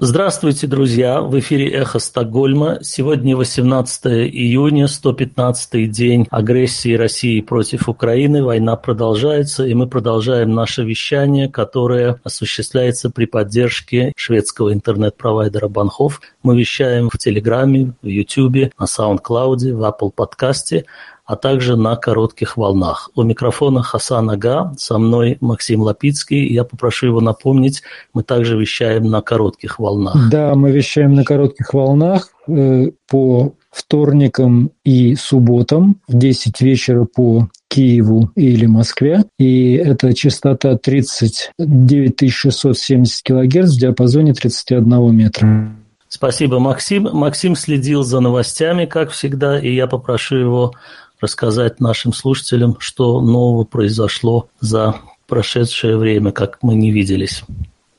Здравствуйте, друзья! В эфире «Эхо Стокгольма». Сегодня 18 июня, 115-й день агрессии России против Украины. Война продолжается, и мы продолжаем наше вещание, которое осуществляется при поддержке шведского интернет-провайдера Банхов. Мы вещаем в Телеграме, в Ютубе, на SoundCloud, в Apple подкасте – а также на коротких волнах. У микрофона Хасан Ага, со мной Максим Лапицкий. Я попрошу его напомнить, мы также вещаем на коротких волнах. Да, мы вещаем на коротких волнах э, по вторникам и субботам в 10 вечера по Киеву или Москве. И это частота 39 670 кГц в диапазоне 31 метра. Спасибо, Максим. Максим следил за новостями, как всегда, и я попрошу его рассказать нашим слушателям, что нового произошло за прошедшее время, как мы не виделись.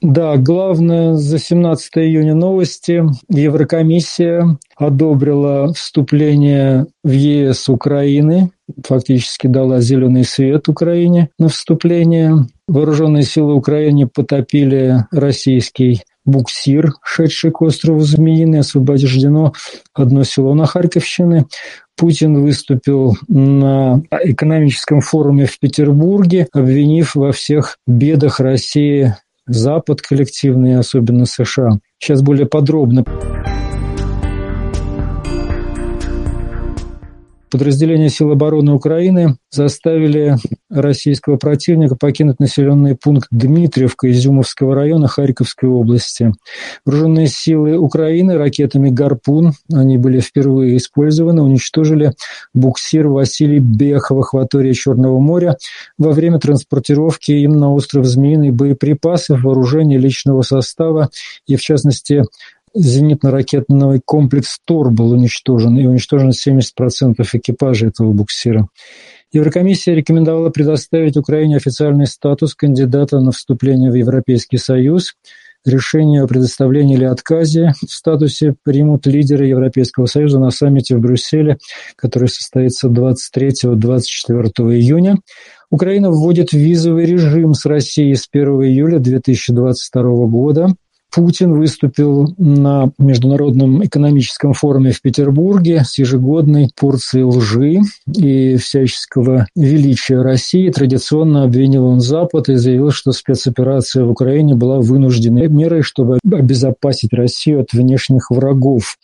Да, главное за 17 июня новости. Еврокомиссия одобрила вступление в ЕС Украины, фактически дала зеленый свет Украине на вступление. Вооруженные силы Украины потопили российский буксир, шедший к острову Змеиный, освобождено одно село на Харьковщине. Путин выступил на экономическом форуме в Петербурге, обвинив во всех бедах России Запад коллективный, особенно США. Сейчас более подробно. Подразделения сил обороны Украины заставили российского противника покинуть населенный пункт Дмитриевка Изюмовского района Харьковской области. Вооруженные силы Украины ракетами «Гарпун», они были впервые использованы, уничтожили буксир Василий Бех в акватории Черного моря во время транспортировки им на остров Змеиный боеприпасов, вооружения личного состава и, в частности, зенитно-ракетный комплекс «Тор» был уничтожен, и уничтожено 70% экипажа этого буксира. Еврокомиссия рекомендовала предоставить Украине официальный статус кандидата на вступление в Европейский Союз. Решение о предоставлении или отказе в статусе примут лидеры Европейского Союза на саммите в Брюсселе, который состоится 23-24 июня. Украина вводит визовый режим с Россией с 1 июля 2022 года. Путин выступил на Международном экономическом форуме в Петербурге с ежегодной порцией лжи и всяческого величия России. Традиционно обвинил он Запад и заявил, что спецоперация в Украине была вынужденной мерой, чтобы обезопасить Россию от внешних врагов.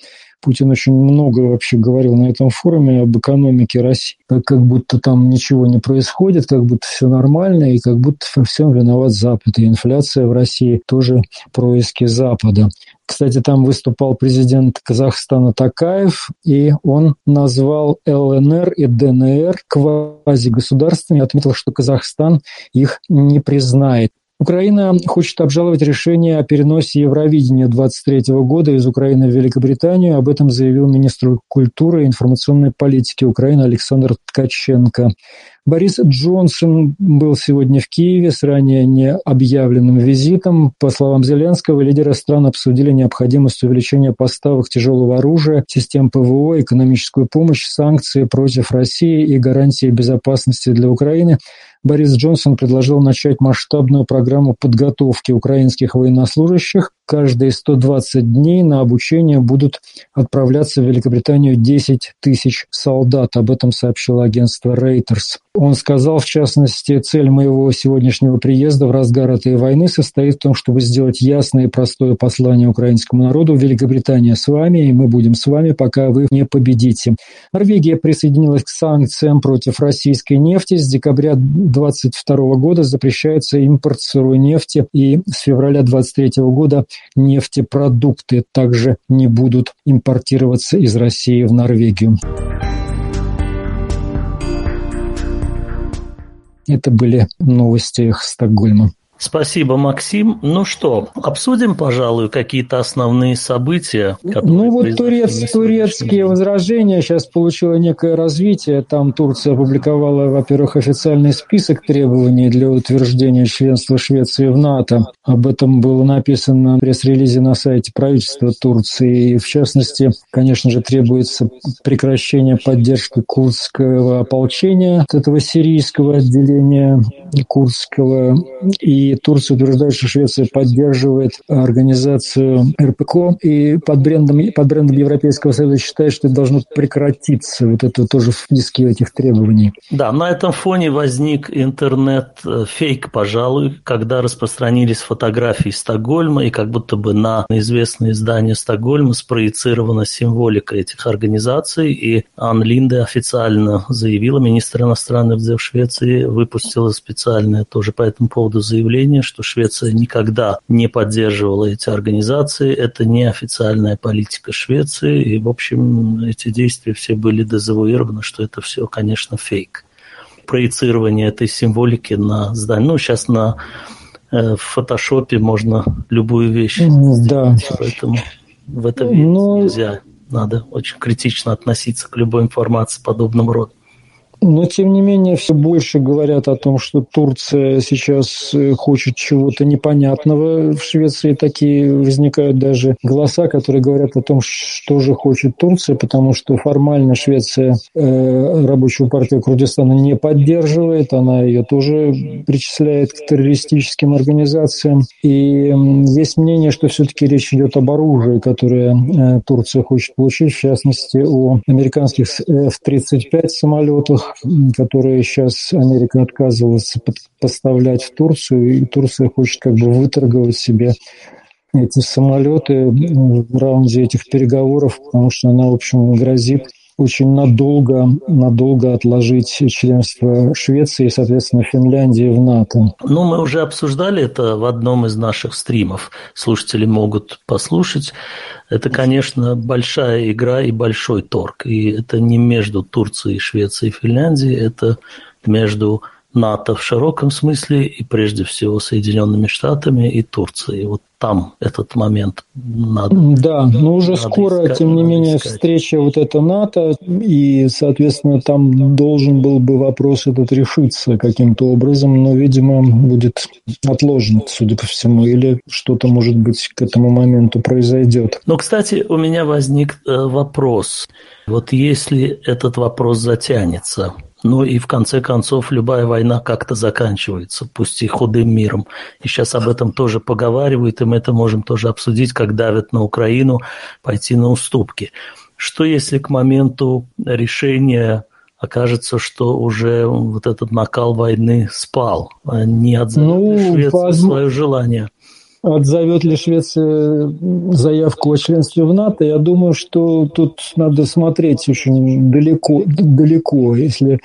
Путин очень много вообще говорил на этом форуме об экономике России, как будто там ничего не происходит, как будто все нормально, и как будто во всем виноват Запад. И инфляция в России тоже происки Запада. Кстати, там выступал президент Казахстана Такаев, и он назвал ЛНР и ДНР квазигосударствами, отметил, что Казахстан их не признает. Украина хочет обжаловать решение о переносе Евровидения 2023 года из Украины в Великобританию. Об этом заявил министр культуры и информационной политики Украины Александр Ткаченко. Борис Джонсон был сегодня в Киеве с ранее не объявленным визитом. По словам Зеленского, лидеры стран обсудили необходимость увеличения поставок тяжелого оружия, систем ПВО, экономическую помощь, санкции против России и гарантии безопасности для Украины. Борис Джонсон предложил начать масштабную программу подготовки украинских военнослужащих. Каждые 120 дней на обучение будут отправляться в Великобританию 10 тысяч солдат. Об этом сообщило агентство Reuters. Он сказал, в частности, цель моего сегодняшнего приезда в разгар этой войны состоит в том, чтобы сделать ясное и простое послание украинскому народу. Великобритания с вами, и мы будем с вами, пока вы не победите. Норвегия присоединилась к санкциям против российской нефти. С декабря 2022 года запрещается импорт сырой нефти, и с февраля 2023 года нефтепродукты также не будут импортироваться из России в Норвегию. Это были новости Стокгольма. Спасибо, Максим. Ну что, обсудим, пожалуй, какие-то основные события. Ну вот турец, турецкие возражения сейчас получило некое развитие. Там Турция опубликовала, во-первых, официальный список требований для утверждения членства Швеции в НАТО. Об этом было написано в пресс-релизе на сайте правительства Турции. И, в частности, конечно же, требуется прекращение поддержки курдского ополчения, этого сирийского отделения курдского, и и Турция утверждает, что Швеция поддерживает организацию РПК, и под брендом, под брендом Европейского Союза считает, что это должно прекратиться. Вот это тоже в списке этих требований. Да, на этом фоне возник интернет-фейк, пожалуй, когда распространились фотографии Стокгольма, и как будто бы на известные издания Стокгольма спроецирована символика этих организаций, и Ан Линде официально заявила, министр иностранных дел Швеции выпустила специальное тоже по этому поводу заявление, что Швеция никогда не поддерживала эти организации, это не официальная политика Швеции, и, в общем, эти действия все были дезавуированы, что это все, конечно, фейк. Проецирование этой символики на здание. Ну, сейчас на э, в фотошопе можно любую вещь да. сделать, поэтому в это верить Но... нельзя. Надо очень критично относиться к любой информации подобного рода. Но, тем не менее, все больше говорят о том, что Турция сейчас э, хочет чего-то непонятного. В Швеции такие возникают даже голоса, которые говорят о том, что же хочет Турция, потому что формально Швеция э, рабочую партию Курдистана не поддерживает, она ее тоже причисляет к террористическим организациям. И есть мнение, что все-таки речь идет об оружии, которое э, Турция хочет получить, в частности, о американских F-35 самолетах, которые сейчас Америка отказывается поставлять в Турцию, и Турция хочет как бы выторговать себе эти самолеты в раунде этих переговоров, потому что она, в общем, грозит очень надолго, надолго отложить членство Швеции и, соответственно, Финляндии в НАТО. Ну, мы уже обсуждали это в одном из наших стримов. Слушатели могут послушать. Это, конечно, большая игра и большой торг. И это не между Турцией, Швецией и Финляндией, это между НАТО в широком смысле и прежде всего Соединенными Штатами и Турцией. Вот там этот момент надо. Да, но уже скоро, искать, тем не менее, искать. встреча вот эта НАТО, и, соответственно, там должен был бы вопрос этот решиться каким-то образом, но, видимо, будет отложен, судя по всему, или что-то, может быть, к этому моменту произойдет. Но, кстати, у меня возник э, вопрос. Вот если этот вопрос затянется, ну и в конце концов любая война как-то заканчивается, пусть и худым миром. И сейчас об этом тоже поговаривают, и мы это можем тоже обсудить, как давят на Украину пойти на уступки. Что если к моменту решения окажется, что уже вот этот накал войны спал, а не отзовет ну, Швеция воз... свое желание? Отзовет ли Швеция заявку о членстве в НАТО, я думаю, что тут надо смотреть очень далеко, далеко. Если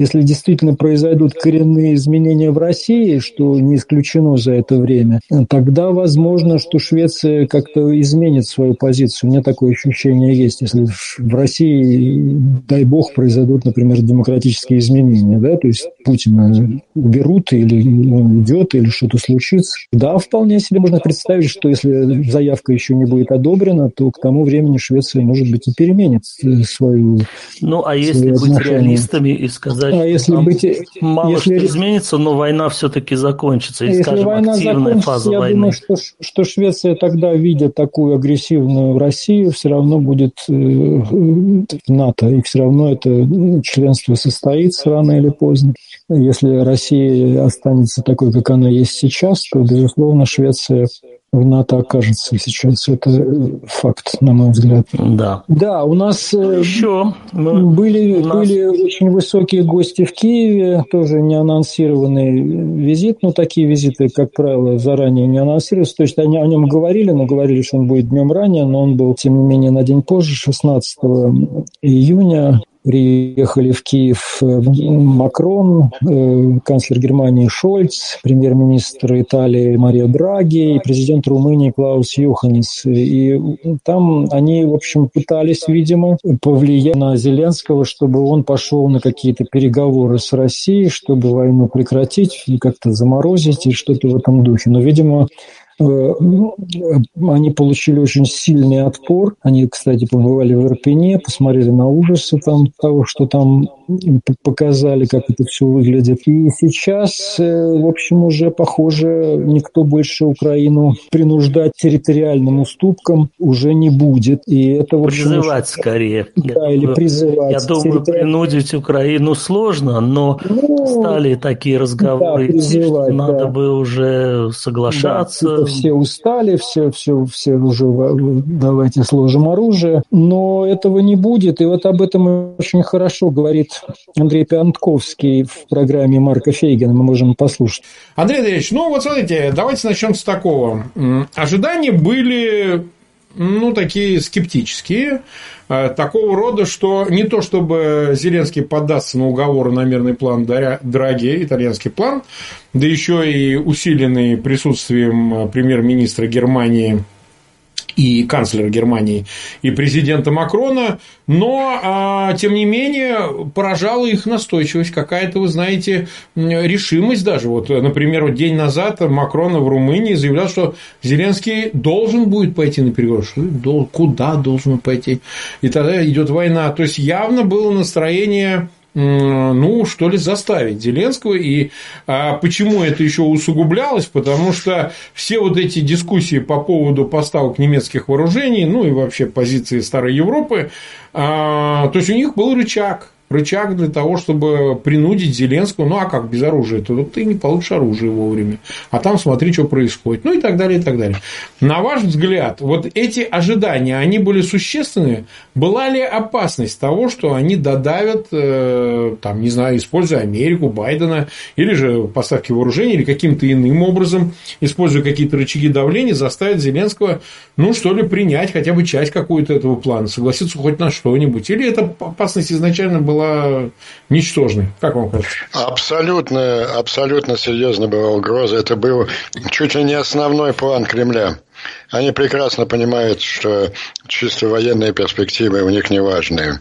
если действительно произойдут коренные изменения в России, что не исключено за это время, тогда возможно, что Швеция как-то изменит свою позицию. У меня такое ощущение есть. Если в России, дай бог, произойдут, например, демократические изменения, да, то есть Путина уберут или он уйдет, или что-то случится. Да, вполне себе можно представить, что если заявка еще не будет одобрена, то к тому времени Швеция, может быть, и переменит свою Ну, а если быть реалистами и сказать, сказать, а если быть, мало если... что изменится, но война все-таки закончится. И, если скажем, война активная фаза я войны. думаю, что, что Швеция тогда, видя такую агрессивную Россию, все равно будет э, в НАТО. И все равно это ну, членство состоится рано или поздно. Если Россия останется такой, как она есть сейчас, то, безусловно, Швеция в НАТО окажется сейчас. Это э, факт, на мой взгляд. Да. Да, у нас э, еще были, у нас... были очень высокие гости в Киеве, тоже не анонсированный визит, но такие визиты, как правило, заранее не анонсируются. То есть они о нем говорили, но говорили, что он будет днем ранее, но он был, тем не менее, на день позже, 16 июня приехали в Киев э, Макрон, э, канцлер Германии Шольц, премьер-министр Италии Мария Драги и президент Румынии Клаус Юханис. И там они, в общем, пытались, видимо, повлиять на Зеленского, чтобы он пошел на какие-то переговоры с Россией, чтобы войну прекратить как-то заморозить и что-то в этом духе. Но, видимо, они получили очень сильный отпор. Они, кстати, побывали в Ирпене, посмотрели на ужасы там того, что там показали, как это все выглядит. И сейчас, в общем, уже, похоже, никто больше Украину принуждать территориальным уступкам уже не будет. И это, в общем, Призывать уже... скорее. Да, я или думаю, призывать. Я думаю, принудить Украину сложно, но ну, стали такие разговоры да, идти, что да. надо бы уже соглашаться. Да, все устали, все, все, все уже давайте сложим оружие. Но этого не будет. И вот об этом очень хорошо говорит Андрей Пиантковский в программе Марка Фейгина. Мы можем послушать. Андрей Андреевич, ну вот смотрите, давайте начнем с такого. Ожидания были ну, такие скептические, э, такого рода, что не то чтобы Зеленский поддастся на уговоры на мирный план Драги, итальянский план, да еще и усиленный присутствием премьер-министра Германии и канцлера Германии, и президента Макрона, но, а, тем не менее, поражала их настойчивость, какая-то, вы знаете, решимость даже. Вот, например, вот день назад Макрон в Румынии заявлял, что Зеленский должен будет пойти на переговоры. Куда должен пойти? И тогда идет война. То есть, явно было настроение ну, что ли, заставить Зеленского. И а, почему это еще усугублялось? Потому что все вот эти дискуссии по поводу поставок немецких вооружений, ну и вообще позиции Старой Европы, а, то есть у них был рычаг рычаг для того, чтобы принудить Зеленского, ну а как без оружия, то ты не получишь оружие вовремя, а там смотри, что происходит, ну и так далее, и так далее. На ваш взгляд, вот эти ожидания, они были существенны? Была ли опасность того, что они додавят, э, там, не знаю, используя Америку, Байдена, или же поставки вооружений, или каким-то иным образом, используя какие-то рычаги давления, заставят Зеленского, ну что ли, принять хотя бы часть какую-то этого плана, согласиться хоть на что-нибудь? Или эта опасность изначально была была ничтожной. Как вам кажется? Абсолютно, абсолютно серьезно была угроза. Это был чуть ли не основной план Кремля. Они прекрасно понимают, что чисто военные перспективы у них не важны.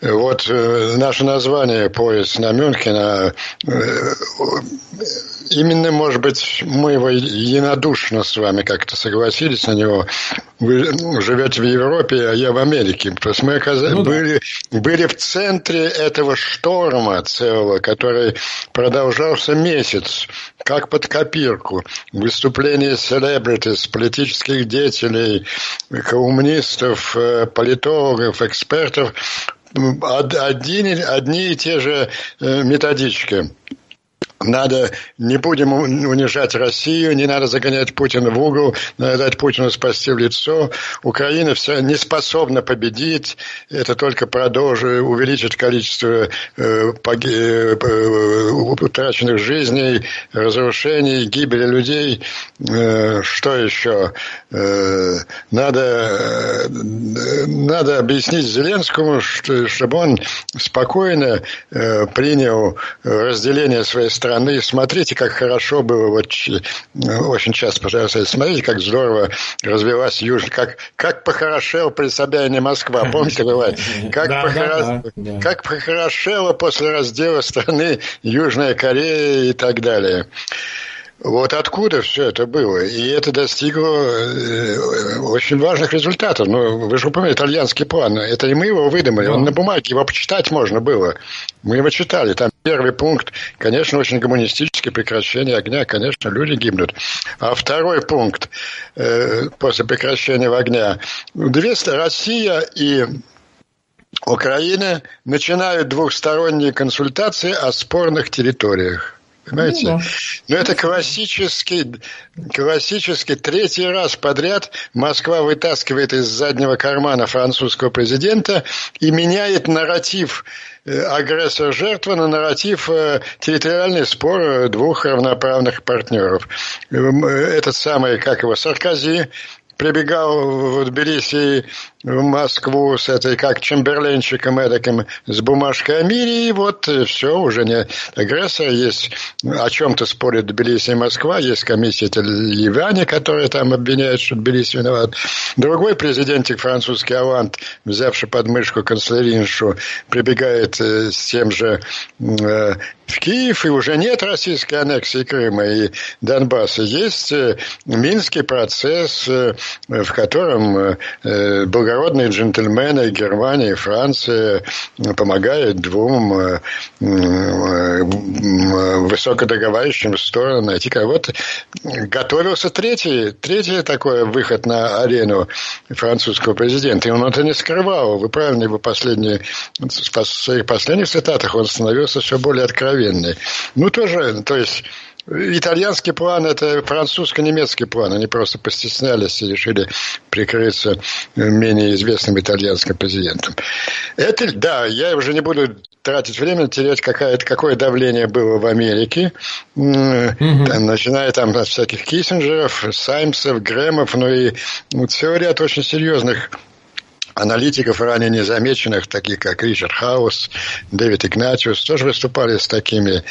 Вот э, наше название «Поезд на Мюнхена» э, именно, может быть, мы его единодушно с вами как-то согласились на него. Вы живете в Европе, а я в Америке. То есть мы оказались, ну, да. были, были в центре этого шторма целого, который продолжался месяц, как под копирку. Выступления селебритис, политических деятелей, коммунистов, э, политологов, экспертов одни, одни и те же э, методички надо, не будем унижать Россию, не надо загонять Путина в угол, надо дать Путину спасти в лицо. Украина вся не способна победить, это только продолжит, увеличит количество э, поги, э, утраченных жизней, разрушений, гибели людей. Э, что еще? Э, надо, э, надо объяснить Зеленскому, что, чтобы он спокойно э, принял разделение своей страны стороны, смотрите, как хорошо было, вот очень часто, пожалуйста, смотрите, как здорово развилась Южная, как, как похорошел при Собянине Москва, помните, бывает? Как, да, похоро... да, да, как похорошела после раздела страны Южная Корея и так далее. Вот откуда все это было. И это достигло э, очень важных результатов. Ну, вы же упомянули итальянский план. Это не мы его выдумали. Он на бумаге, его почитать можно было. Мы его читали. Там первый пункт, конечно, очень гуманистический, прекращение огня. Конечно, люди гибнут. А второй пункт, э, после прекращения огня. Две, Россия и Украина начинают двухсторонние консультации о спорных территориях. Понимаете? Ну, да. Но это классический, классический третий раз подряд Москва вытаскивает из заднего кармана французского президента и меняет нарратив э, агрессор-жертва на нарратив э, территориальный спор двух равноправных партнеров. Э, этот самый, как его, Саркози прибегал в Тбилиси в Москву с этой, как Чемберленчиком эдаким, с бумажкой о мире, и вот все, уже не агрессор, есть о чем-то спорит Тбилиси и Москва, есть комиссия Ливане, которая там обвиняет, что Тбилиси виноват. Другой президентик французский Авант, взявший под мышку канцлериншу, прибегает э, с тем же э, в Киев, и уже нет российской аннексии Крыма и Донбасса. Есть э, Минский процесс, в котором благородные джентльмены Германии и Франции помогают двум высокодоговаривающим сторонам найти кого-то. Готовился третий, третий такой выход на арену французского президента. И он это не скрывал. Вы правильно его последние, в своих последних цитатах он становился все более откровенный. Ну, тоже, то есть Итальянский план – это французско-немецкий план. Они просто постеснялись и решили прикрыться менее известным итальянским президентом. Это, да, я уже не буду тратить время, терять какое, какое давление было в Америке, там, начиная там от всяких Киссинджеров, Саймсов, Грэмов, ну и ну, целый ряд очень серьезных аналитиков, ранее незамеченных, таких как Ричард Хаус, Дэвид Игнатиус, тоже выступали с такими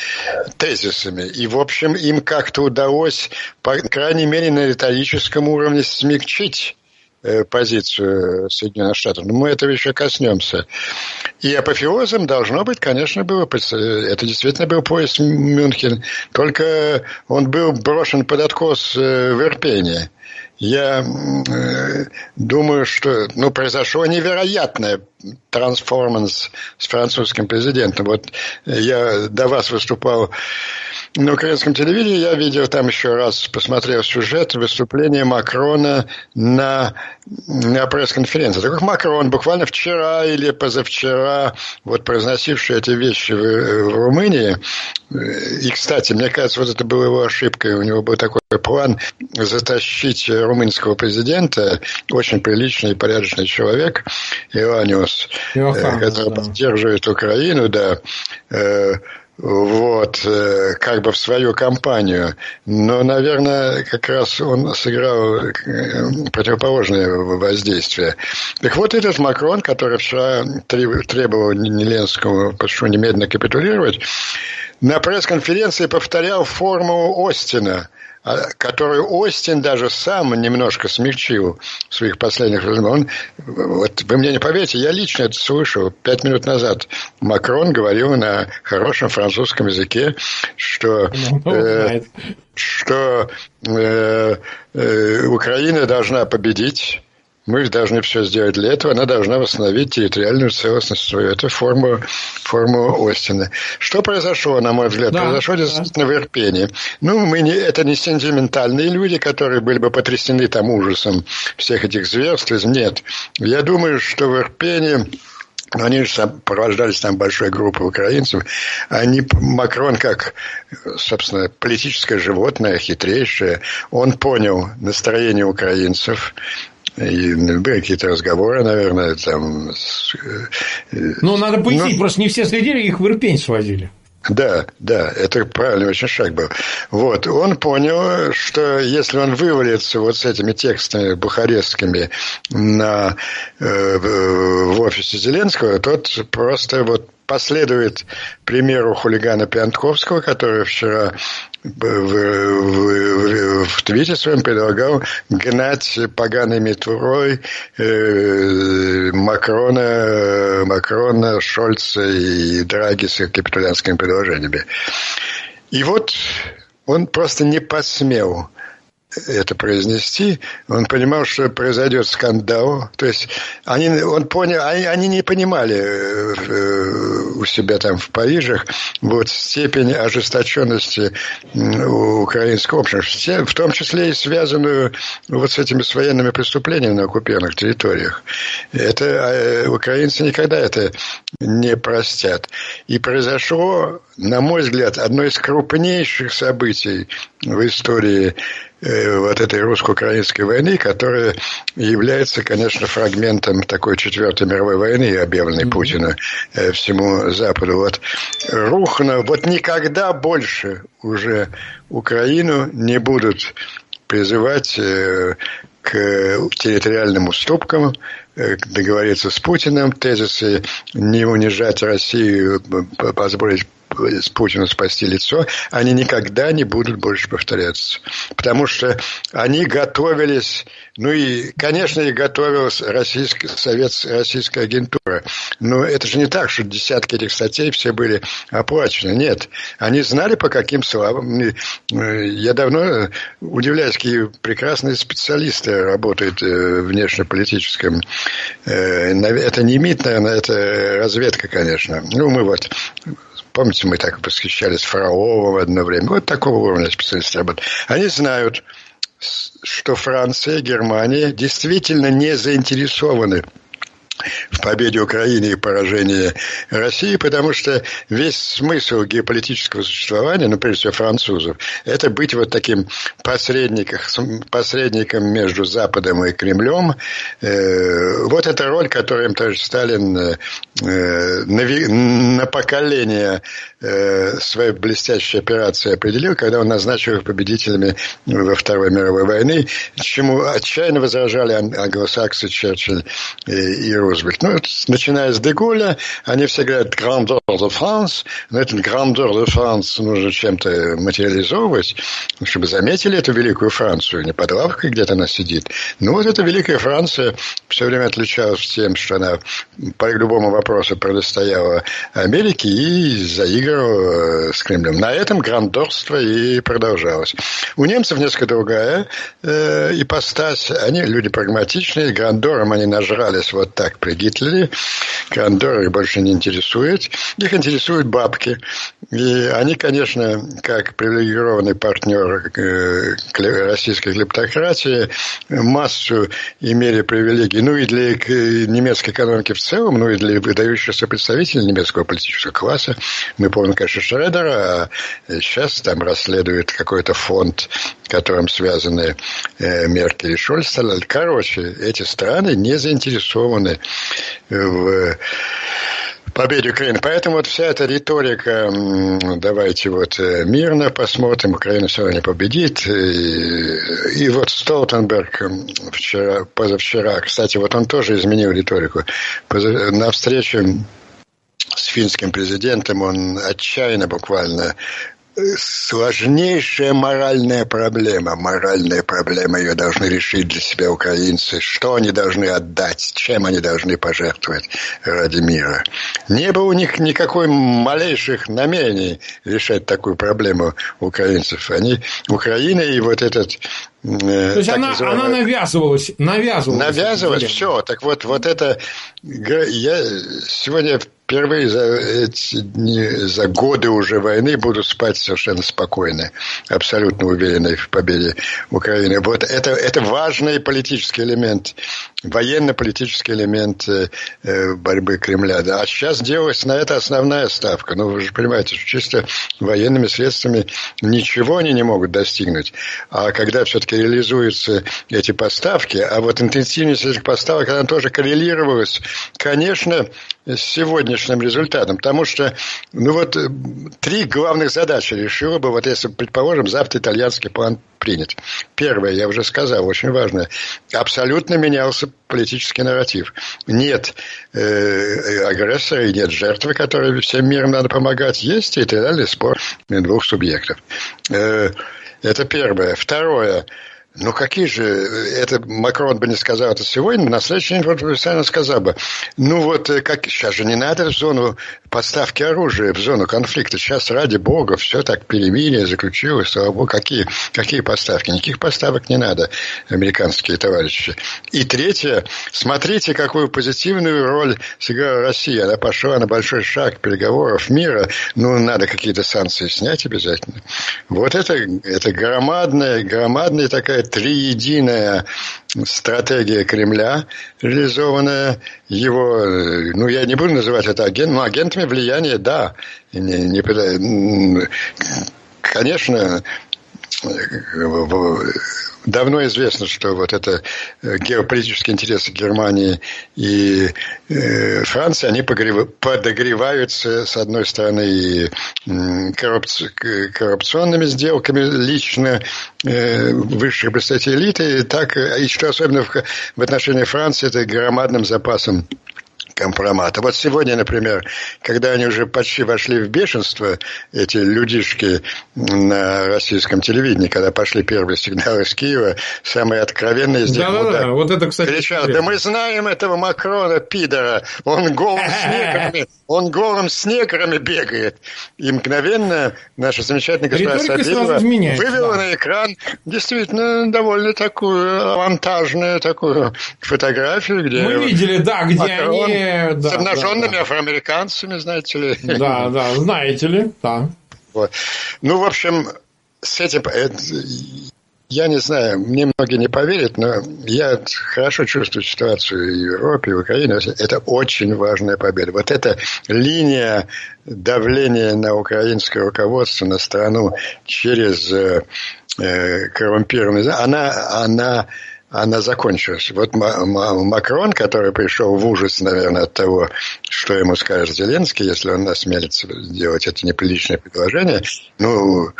тезисами. И, в общем, им как-то удалось, по крайней мере, на риторическом уровне смягчить э, позицию Соединенных Штатов. Но мы этого еще коснемся. И апофеозом должно быть, конечно, было, это действительно был поезд Мюнхен, только он был брошен под откос э, в Ирпене. Я э, думаю, что ну, произошло невероятное трансформанс с французским президентом. Вот я до вас выступал на украинском телевидении, я видел там еще раз, посмотрел сюжет выступления Макрона на, на пресс-конференции. Так как Макрон буквально вчера или позавчера, вот произносивший эти вещи в, в Румынии, и, кстати, мне кажется, вот это была его ошибкой. У него был такой план затащить румынского президента, очень приличный и порядочный человек, Иваниус, Иохан, который да. поддерживает Украину, да, э, вот, э, как бы в свою компанию. Но, наверное, как раз он сыграл э, противоположное воздействие. Так вот этот Макрон, который вчера требовал Неленскому, что немедленно капитулировать, на пресс-конференции повторял форму Остина – а, которую Остин даже сам немножко смягчил в своих последних разговорах. Вот вы мне не поверите, я лично это слышал. Пять минут назад Макрон говорил на хорошем французском языке, что, ну, э, что э, э, Украина должна победить мы должны все сделать для этого. Она должна восстановить территориальную целостность свою. Это форма, форма Остина. Что произошло, на мой взгляд? Да, произошло да. действительно в Ирпене. Ну, мы не, это не сентиментальные люди, которые были бы потрясены там ужасом всех этих зверств. Нет. Я думаю, что в Ирпене они же провождались там большой группой украинцев. Они, Макрон, как, собственно, политическое животное, хитрейшее, он понял настроение украинцев, и были какие-то разговоры, наверное, там. Э, ну, надо пояснить, ну, просто не все следили, их в Ирпень свозили. Да, да, это правильный очень шаг был. Вот, он понял, что если он вывалится вот с этими текстами бухарестскими на, э, в офисе Зеленского, тот просто вот последует примеру хулигана Пьянковского, который вчера в, в, в твите своем предлагал гнать поганой метрой э, Макрона, Макрона, Шольца и Драги с капитулянскими предложениями. И вот он просто не посмел это произнести, он понимал, что произойдет скандал. То есть они, он понял, они, они не понимали э, у себя там в Париже вот степень ожесточенности украинского общества, в том числе и связанную вот с этими с военными преступлениями на оккупированных территориях. Это э, украинцы никогда это не простят. И произошло, на мой взгляд, одно из крупнейших событий в истории Э, вот этой русско-украинской войны, которая является, конечно, фрагментом такой четвертой мировой войны, объявленной. Путина э, всему Западу. Вот рухно, вот никогда больше уже Украину не будут призывать э, к территориальным уступкам, э, договориться с Путиным, тезисы не унижать Россию, позволить Путину спасти лицо, они никогда не будут больше повторяться. Потому что они готовились, ну и, конечно, и готовилась российская, совет, российская агентура. Но это же не так, что десятки этих статей все были оплачены. Нет. Они знали, по каким словам. Э, я давно удивляюсь, какие прекрасные специалисты работают в внешнеполитическом. Э, это не МИД, наверное, это разведка, конечно. Ну, мы вот Помните, мы так восхищались Фараовым в одно время. Вот такого уровня специалисты работают. Они знают, что Франция и Германия действительно не заинтересованы в победе Украины и поражении России, потому что весь смысл геополитического существования, ну, прежде всего, французов, это быть вот таким посредником, между Западом и Кремлем. Э, вот эта роль, которую им тоже Сталин э, на, поколение э, своей блестящей операции определил, когда он назначил их победителями во Второй мировой войны, чему отчаянно возражали англосаксы Черчилль и, и Рузвельт. Ну, начиная с Деголя, они все говорят «Grandeur de France», но этот «Grandeur de France» нужно чем-то материализовывать, чтобы заметили эту великую Францию, не под лавкой где-то она сидит. Ну, вот эта великая Франция все время отличалась тем, что она по любому вопросу противостояла Америке и заигрывала э, с Кремлем. На этом грандорство и продолжалось. У немцев несколько другая э, ипостась. Они люди прагматичные, грандором они нажрались вот так при Гитлере. Кондор их больше не интересует. Их интересуют бабки. И они, конечно, как привилегированный партнер э, российской клептократии, массу имели привилегий. Ну и для немецкой экономики в целом, ну и для выдающихся представителей немецкого политического класса. Мы помним, конечно, Шредера, а сейчас там расследует какой-то фонд, которым связаны э, Меркель и Шольц. Короче, эти страны не заинтересованы в победе Украины. Поэтому вот вся эта риторика, давайте вот э, мирно посмотрим, Украина все равно не победит. И, и вот Столтенберг вчера, позавчера, кстати, вот он тоже изменил риторику. На встрече с финским президентом он отчаянно буквально сложнейшая моральная проблема. Моральная проблема, ее должны решить для себя украинцы. Что они должны отдать, чем они должны пожертвовать ради мира. Не было у них никакой малейших намерений решать такую проблему украинцев. Они, Украина и вот этот э, то есть она, называемая... она навязывалась, навязывалась. Навязывалась, все. Так вот, вот это... Я сегодня впервые за эти дни, за годы уже войны буду спать совершенно спокойно, абсолютно уверенный в победе Украины. Вот это, это важный политический элемент, военно-политический элемент э, э, борьбы Кремля. Да. А сейчас делалась на это основная ставка. Ну, вы же понимаете, что чисто военными средствами ничего они не могут достигнуть. А когда все-таки реализуются эти поставки, а вот интенсивность этих поставок, она тоже коррелировалась, конечно, с сегодняшним результатом. Потому что, ну вот, э, три главных задачи решила бы, вот если, предположим, завтра итальянский план принят. Первое, я уже сказал, очень важное. Абсолютно менялся политический нарратив. Нет э, агрессора и нет жертвы, которой всем миром надо помогать. Есть территориальный спор двух субъектов. Э, это первое. Второе. Ну, какие же... Это Макрон бы не сказал это сегодня, на следующий день вот официально сказал бы. Ну, вот э, как... Сейчас же не надо в зону поставки оружия, в зону конфликта. Сейчас, ради бога, все так перемирие заключилось. Слава богу, какие, какие поставки? Никаких поставок не надо, американские товарищи. И третье. Смотрите, какую позитивную роль сыграла Россия. Она пошла на большой шаг переговоров мира. Ну, надо какие-то санкции снять обязательно. Вот это, это громадная, громадная такая триединая стратегия Кремля, реализованная его, ну, я не буду называть это агентом, но агентами влияния, да. Не, не, конечно, давно известно, что вот это э, геополитические интересы Германии и э, Франции, они подогреваются, с одной стороны, и коррупционными сделками лично э, высших представителей элиты, так и что особенно в, в отношении Франции, это громадным запасом компромата. Вот сегодня, например, когда они уже почти вошли в бешенство, эти людишки на российском телевидении, когда пошли первые сигналы из Киева, самые откровенные здесь да, да, да. вот это, кстати, кричал, да мы знаем этого Макрона, пидора, он голым с неграми, он голым с неграми бегает. И мгновенно наша замечательная госпожа Сабирова вывела да. на экран действительно довольно такую авантажную такую фотографию, где... Мы видели, да, где Макрон, они да, с обнаженными да, афроамериканцами, знаете ли. Да, да, знаете ли, да. Вот. Ну, в общем, с этим... Я не знаю, мне многие не поверят, но я хорошо чувствую ситуацию в Европе, в Украине. Это очень важная победа. Вот эта линия давления на украинское руководство, на страну через э, э коррумпированный, она, она она закончилась. Вот Макрон, который пришел в ужас, наверное, от того, что ему скажет Зеленский, если он осмелится сделать это неприличное предложение, ну,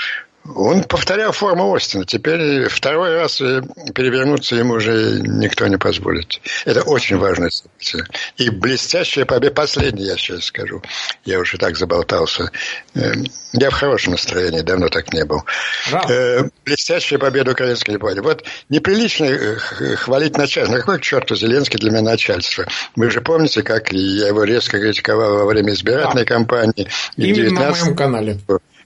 он повторял форму Остина. Теперь второй раз перевернуться ему уже никто не позволит. Это очень важная событие. И блестящая победа. Последняя, я сейчас скажу. Я уже так заболтался. Эм, я в хорошем настроении, давно так не был. Э, блестящая победа украинской дипломатии. Вот неприлично э, хвалить начальство. На какой к черту Зеленский для меня начальство? Вы же помните, как я его резко критиковал во время избирательной да. кампании. Именно 19... на моем канале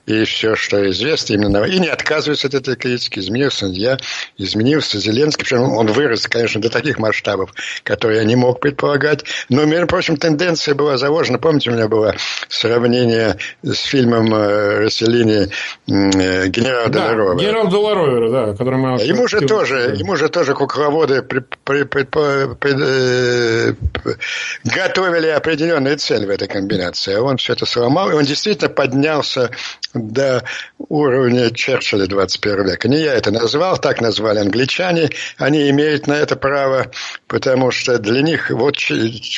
и все, что известно именно. И не отказывается от этой критики. Изменился я, изменился Зеленский. Причем он вырос, конечно, до таких масштабов, которые я не мог предполагать. Но, между прочим, тенденция была заложена. Помните, у меня было сравнение с фильмом э, Расселини э, генерала да, Долорова. Генерал Долоровера, да. Который мы... Ему же тоже, ему же тоже кукловоды при, при, при, при, э, готовили определенные цели в этой комбинации. А он все это сломал, и он действительно поднялся до уровня Черчилля 21 века. Не я это назвал, так назвали англичане. Они имеют на это право, потому что для них, вот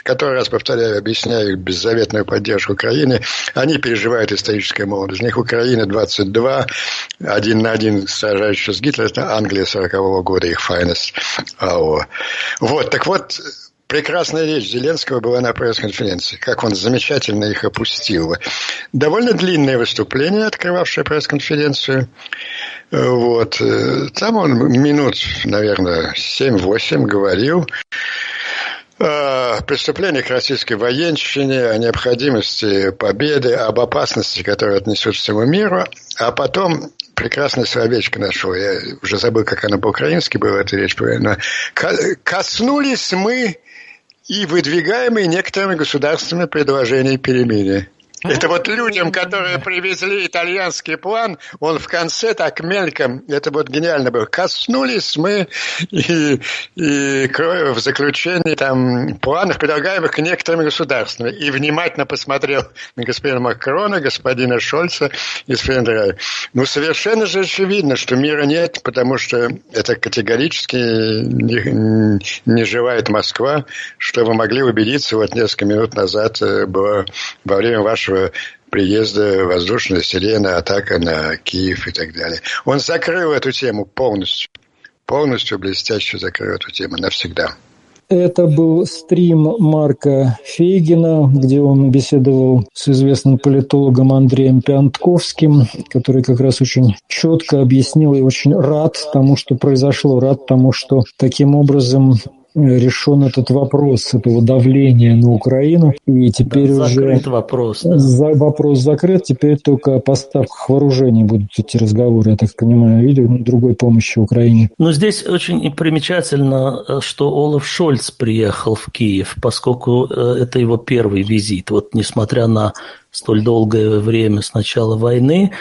который раз повторяю, объясняю их беззаветную поддержку Украины, они переживают историческое молодость. Для них Украина 22, один на один сражающийся с Гитлером, это Англия 40-го года, их finest hour. Вот, так вот, прекрасная речь Зеленского была на пресс-конференции, как он замечательно их опустил. Довольно длинное выступление, открывавшее пресс-конференцию. Вот. Там он минут, наверное, 7-8 говорил о преступлениях российской военщине, о необходимости победы, об опасности, которую отнесут всему миру, а потом прекрасное словечко нашел. Я уже забыл, как оно по-украински было, эта речь. Но коснулись мы и выдвигаемые некоторыми государствами предложения перемены. Это вот людям, которые привезли итальянский план, он в конце так мельком, это вот гениально было, коснулись мы и, и в заключении там планов, предлагаемых к некоторым государствам. И внимательно посмотрел на господина Макрона, господина Шольца и господина Ну, совершенно же очевидно, что мира нет, потому что это категорически не, не желает Москва, что вы могли убедиться вот несколько минут назад э, было во время вашего приезда воздушная сирена, атака на Киев и так далее. Он закрыл эту тему полностью. Полностью блестяще закрыл эту тему навсегда. Это был стрим Марка Фейгина, где он беседовал с известным политологом Андреем Пиантковским, который как раз очень четко объяснил и очень рад тому, что произошло, рад тому, что таким образом решен этот вопрос этого давления на Украину. И теперь да, уже вопрос. Да. За, вопрос закрыт. Теперь только о поставках вооружений будут идти разговоры, я так понимаю, или другой помощи Украине. Но здесь очень примечательно, что Олаф Шольц приехал в Киев, поскольку э, это его первый визит. Вот несмотря на столь долгое время с начала войны,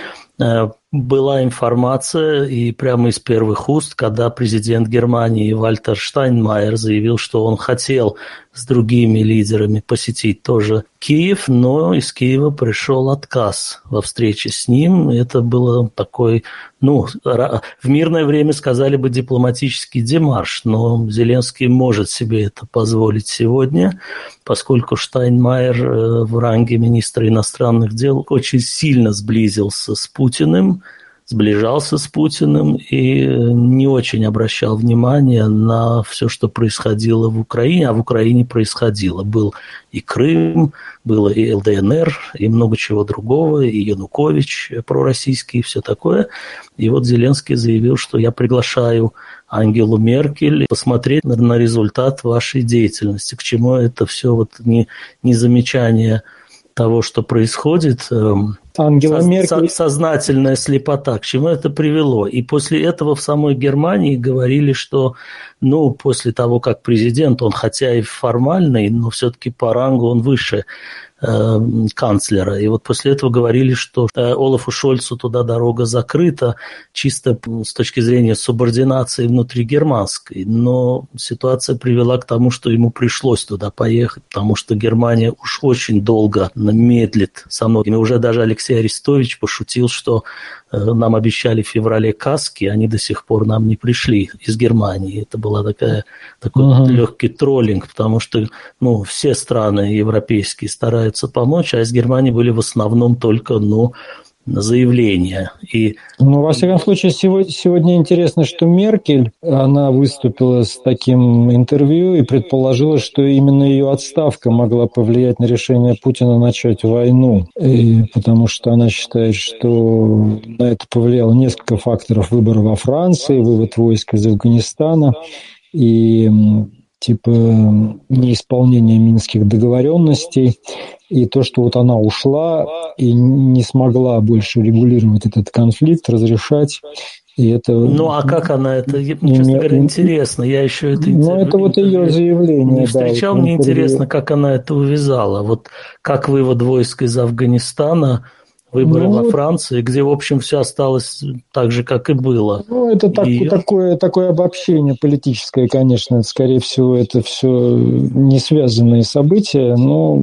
э, была информация, и прямо из первых уст, когда президент Германии Вальтер Штайнмайер заявил, что он хотел с другими лидерами посетить тоже Киев, но из Киева пришел отказ во встрече с ним. Это было такой, ну, в мирное время сказали бы дипломатический демарш, но Зеленский может себе это позволить сегодня, поскольку Штайнмайер э, в ранге министра иностранных дел очень сильно сблизился с Путиным, сближался с Путиным и не очень обращал внимание на все, что происходило в Украине, а в Украине происходило. Был и Крым, было и ЛДНР, и много чего другого, и Янукович пророссийский, и все такое. И вот Зеленский заявил, что я приглашаю Ангелу Меркель посмотреть на, результат вашей деятельности. К чему это все вот не, не замечание того, что происходит, эм, Ангела со, Меркель... сознательная слепота, к чему это привело. И после этого в самой Германии говорили, что ну, после того, как президент, он хотя и формальный, но все-таки по рангу он выше канцлера. И вот после этого говорили, что э, Олафу Шольцу туда дорога закрыта, чисто с точки зрения субординации внутри германской. Но ситуация привела к тому, что ему пришлось туда поехать, потому что Германия уж очень долго медлит со многими. Уже даже Алексей Арестович пошутил, что нам обещали в феврале каски, они до сих пор нам не пришли из Германии. Это была такая, такой uh-huh. легкий троллинг, потому что ну, все страны европейские стараются помочь, а из Германии были в основном только, ну, заявления. И... Ну, во всяком случае, сегодня, сегодня интересно, что Меркель, она выступила с таким интервью и предположила, что именно ее отставка могла повлиять на решение Путина начать войну, и, потому что она считает, что на это повлияло несколько факторов. Выбора во Франции, вывод войск из Афганистана и типа неисполнения минских договоренностей и то, что вот она ушла и не смогла больше регулировать этот конфликт, разрешать. И это, ну, а как она это? Мне, честно говоря, интересно. Я еще это... Ну, это вот ее заявление. Не встречал, да, мне интересно, как она это увязала. Вот как вывод войск из Афганистана выборы ну, во Франции, где, в общем, все осталось так же, как и было. Ну, это так, и... такое, такое обобщение политическое, конечно. Скорее всего, это все не связанные события, но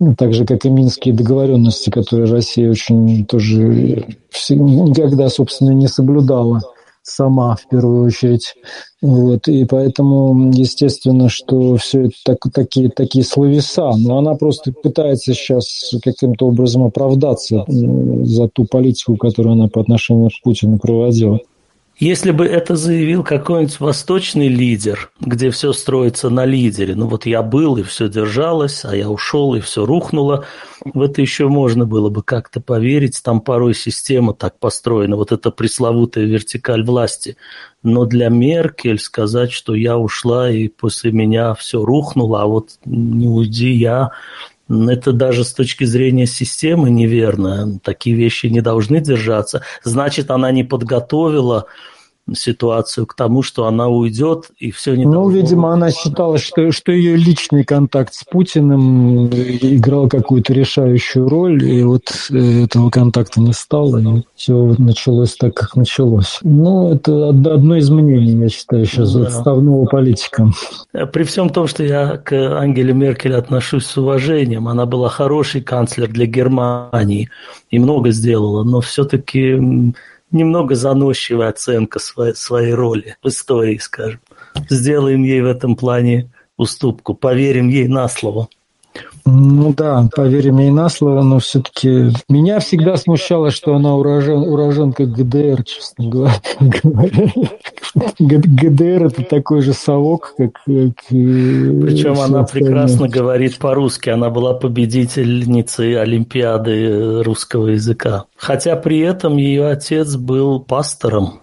ну, так же, как и минские договоренности, которые Россия очень тоже никогда, собственно, не соблюдала сама в первую очередь. Вот, и поэтому, естественно, что все это так, такие, такие словеса, но она просто пытается сейчас каким-то образом оправдаться за ту политику, которую она по отношению к Путину проводила. Если бы это заявил какой-нибудь восточный лидер, где все строится на лидере, ну вот я был и все держалось, а я ушел и все рухнуло, в это еще можно было бы как-то поверить, там порой система так построена, вот эта пресловутая вертикаль власти. Но для Меркель сказать, что я ушла и после меня все рухнуло, а вот не уйди я, это даже с точки зрения системы неверно. Такие вещи не должны держаться. Значит, она не подготовила ситуацию к тому, что она уйдет и все не Ну, видимо, она считала, что, что ее личный контакт с Путиным играл какую-то решающую роль, и вот э, этого контакта не стало, и все началось так, как началось. Ну, это одно из мнений, я считаю, сейчас да. отставного политика. При всем том, что я к Ангеле Меркель отношусь с уважением, она была хороший канцлер для Германии и много сделала, но все-таки немного заносчивая оценка своей, своей роли в истории, скажем. Сделаем ей в этом плане уступку, поверим ей на слово. Ну да, поверим ей на слово, но все-таки меня всегда смущало, что она урожен, уроженка ГДР, честно говоря. ГДР это такой же совок, как... как Причем она прекрасно говорит по-русски, она была победительницей Олимпиады русского языка. Хотя при этом ее отец был пастором.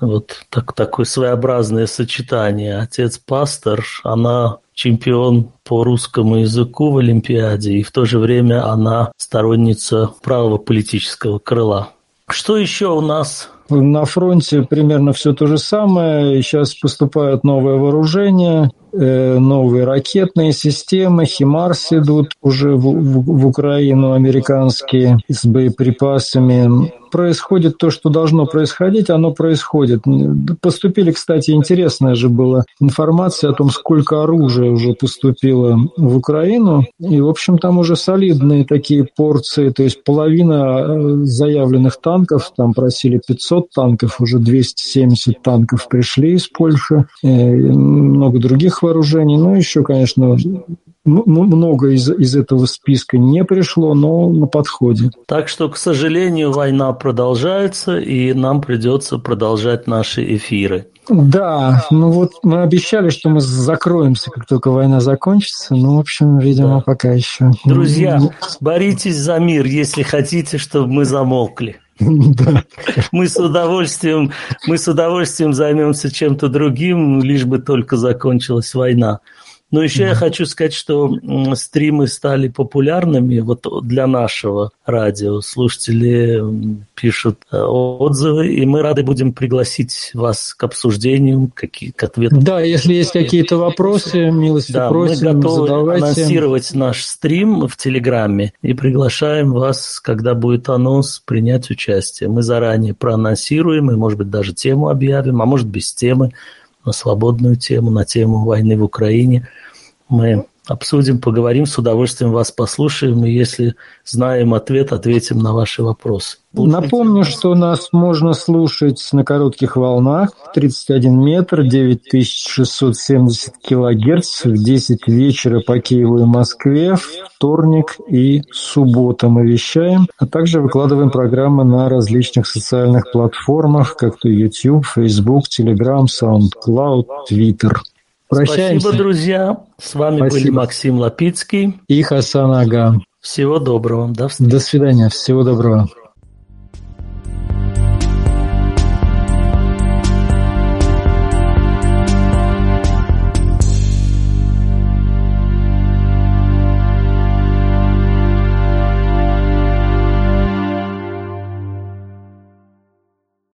Вот так, такое своеобразное сочетание. Отец пастор, она чемпион по русскому языку в Олимпиаде, и в то же время она сторонница правого политического крыла. Что еще у нас на фронте примерно все то же самое. Сейчас поступают новые вооружения, э, новые ракетные системы, «Химарс» идут уже в, в, в Украину американские с боеприпасами. Происходит то, что должно происходить, оно происходит. Поступили, кстати, интересная же была информация о том, сколько оружия уже поступило в Украину. И, в общем, там уже солидные такие порции, то есть половина э, заявленных танков, там просили 500 танков, уже 270 танков пришли из Польши, э, много других вооружений. Ну, еще, конечно, много из, из этого списка не пришло, но на подходе. Так что, к сожалению, война продолжается, и нам придется продолжать наши эфиры. Да, ну вот мы обещали, что мы закроемся, как только война закончится. Ну, в общем, видимо, да. пока еще. Друзья, боритесь за мир, если хотите, чтобы мы замолкли. Да. Мы с удовольствием, мы с удовольствием займемся чем-то другим, лишь бы только закончилась война. Но еще mm-hmm. я хочу сказать, что стримы стали популярными вот для нашего радио. Слушатели пишут э, отзывы, и мы рады будем пригласить вас к обсуждению, какие, к ответам. Да, если есть какие-то вопросы, милости да, просим, мы готовы задавайте. анонсировать наш стрим в Телеграме и приглашаем вас, когда будет анонс, принять участие. Мы заранее проанонсируем и, может быть, даже тему объявим, а может, без темы на свободную тему, на тему войны в Украине. Мы обсудим, поговорим, с удовольствием вас послушаем, и если знаем ответ, ответим на ваши вопросы. Напомню, что нас можно слушать на коротких волнах 31 метр, 9670 килогерц в 10 вечера по Киеву и Москве, вторник и суббота мы вещаем, а также выкладываем программы на различных социальных платформах, как то YouTube, Facebook, Telegram, SoundCloud, Twitter. Прощаемся. Спасибо, друзья. С вами Спасибо. были Максим Лапицкий и Хасан Ага. Всего доброго. До, встречи. До свидания. Всего доброго.